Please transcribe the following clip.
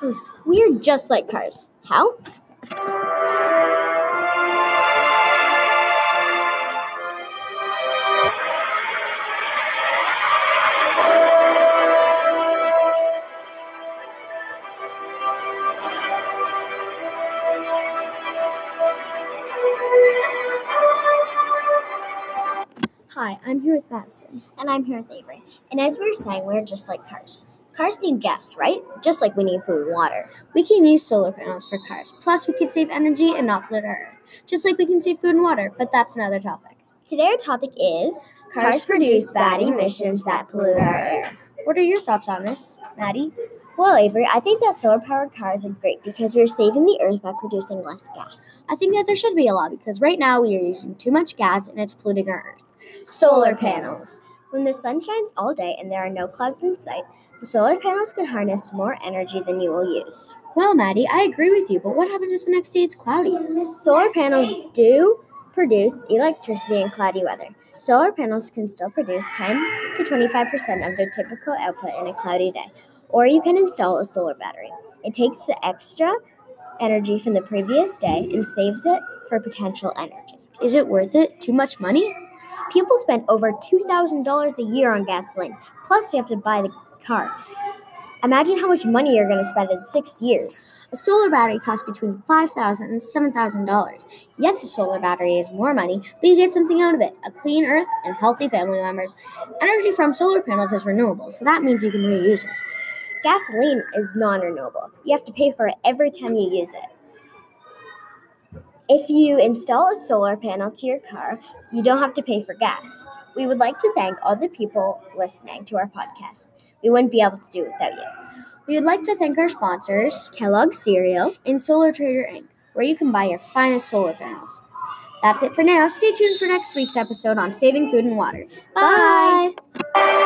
We're just like cars. How? Hi, I'm here with Madison. And I'm here with Avery. And as we were saying, we're just like cars. Cars need gas, right? Just like we need food and water. We can use solar panels for cars. Plus, we can save energy and not pollute our earth. Just like we can save food and water, but that's another topic. Today our topic is Cars produce bad emissions that pollute our air. What are your thoughts on this, Maddie? Well, Avery, I think that solar powered cars are great because we're saving the earth by producing less gas. I think that there should be a law because right now we are using too much gas and it's polluting our earth. Solar panels. When the sun shines all day and there are no clouds in sight, the solar panels can harness more energy than you will use. Well, Maddie, I agree with you, but what happens if the next day it's cloudy? Solar panels do produce electricity in cloudy weather. Solar panels can still produce 10 to 25% of their typical output in a cloudy day, or you can install a solar battery. It takes the extra energy from the previous day and saves it for potential energy. Is it worth it? Too much money? People spend over $2,000 a year on gasoline, plus, you have to buy the car. Imagine how much money you're going to spend in six years. A solar battery costs between $5,000 and $7,000. Yes, a solar battery is more money, but you get something out of it a clean earth and healthy family members. Energy from solar panels is renewable, so that means you can reuse it. Gasoline is non renewable. You have to pay for it every time you use it. If you install a solar panel to your car, you don't have to pay for gas. We would like to thank all the people listening to our podcast. We wouldn't be able to do it without you. We would like to thank our sponsors, Kellogg's Cereal and Solar Trader Inc., where you can buy your finest solar panels. That's it for now. Stay tuned for next week's episode on saving food and water. Bye. Bye.